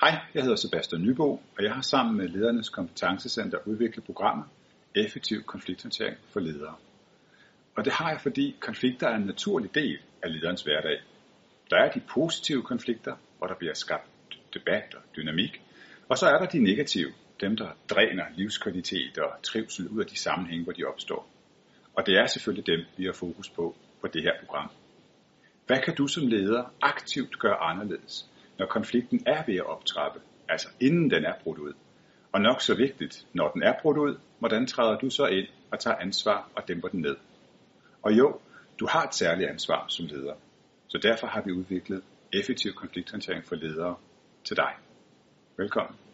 Hej, jeg hedder Sebastian Nybo, og jeg har sammen med Ledernes Kompetencecenter udviklet programmet Effektiv konflikthåndtering for ledere. Og det har jeg, fordi konflikter er en naturlig del af lederens hverdag. Der er de positive konflikter, hvor der bliver skabt debat og dynamik, og så er der de negative, dem der dræner livskvalitet og trivsel ud af de sammenhænge, hvor de opstår. Og det er selvfølgelig dem, vi har fokus på på det her program. Hvad kan du som leder aktivt gøre anderledes, når konflikten er ved at optrappe, altså inden den er brudt ud? Og nok så vigtigt, når den er brudt ud, hvordan træder du så ind og tager ansvar og dæmper den ned? Og jo, du har et særligt ansvar som leder. Så derfor har vi udviklet effektiv konflikthåndtering for ledere til dig. Velkommen.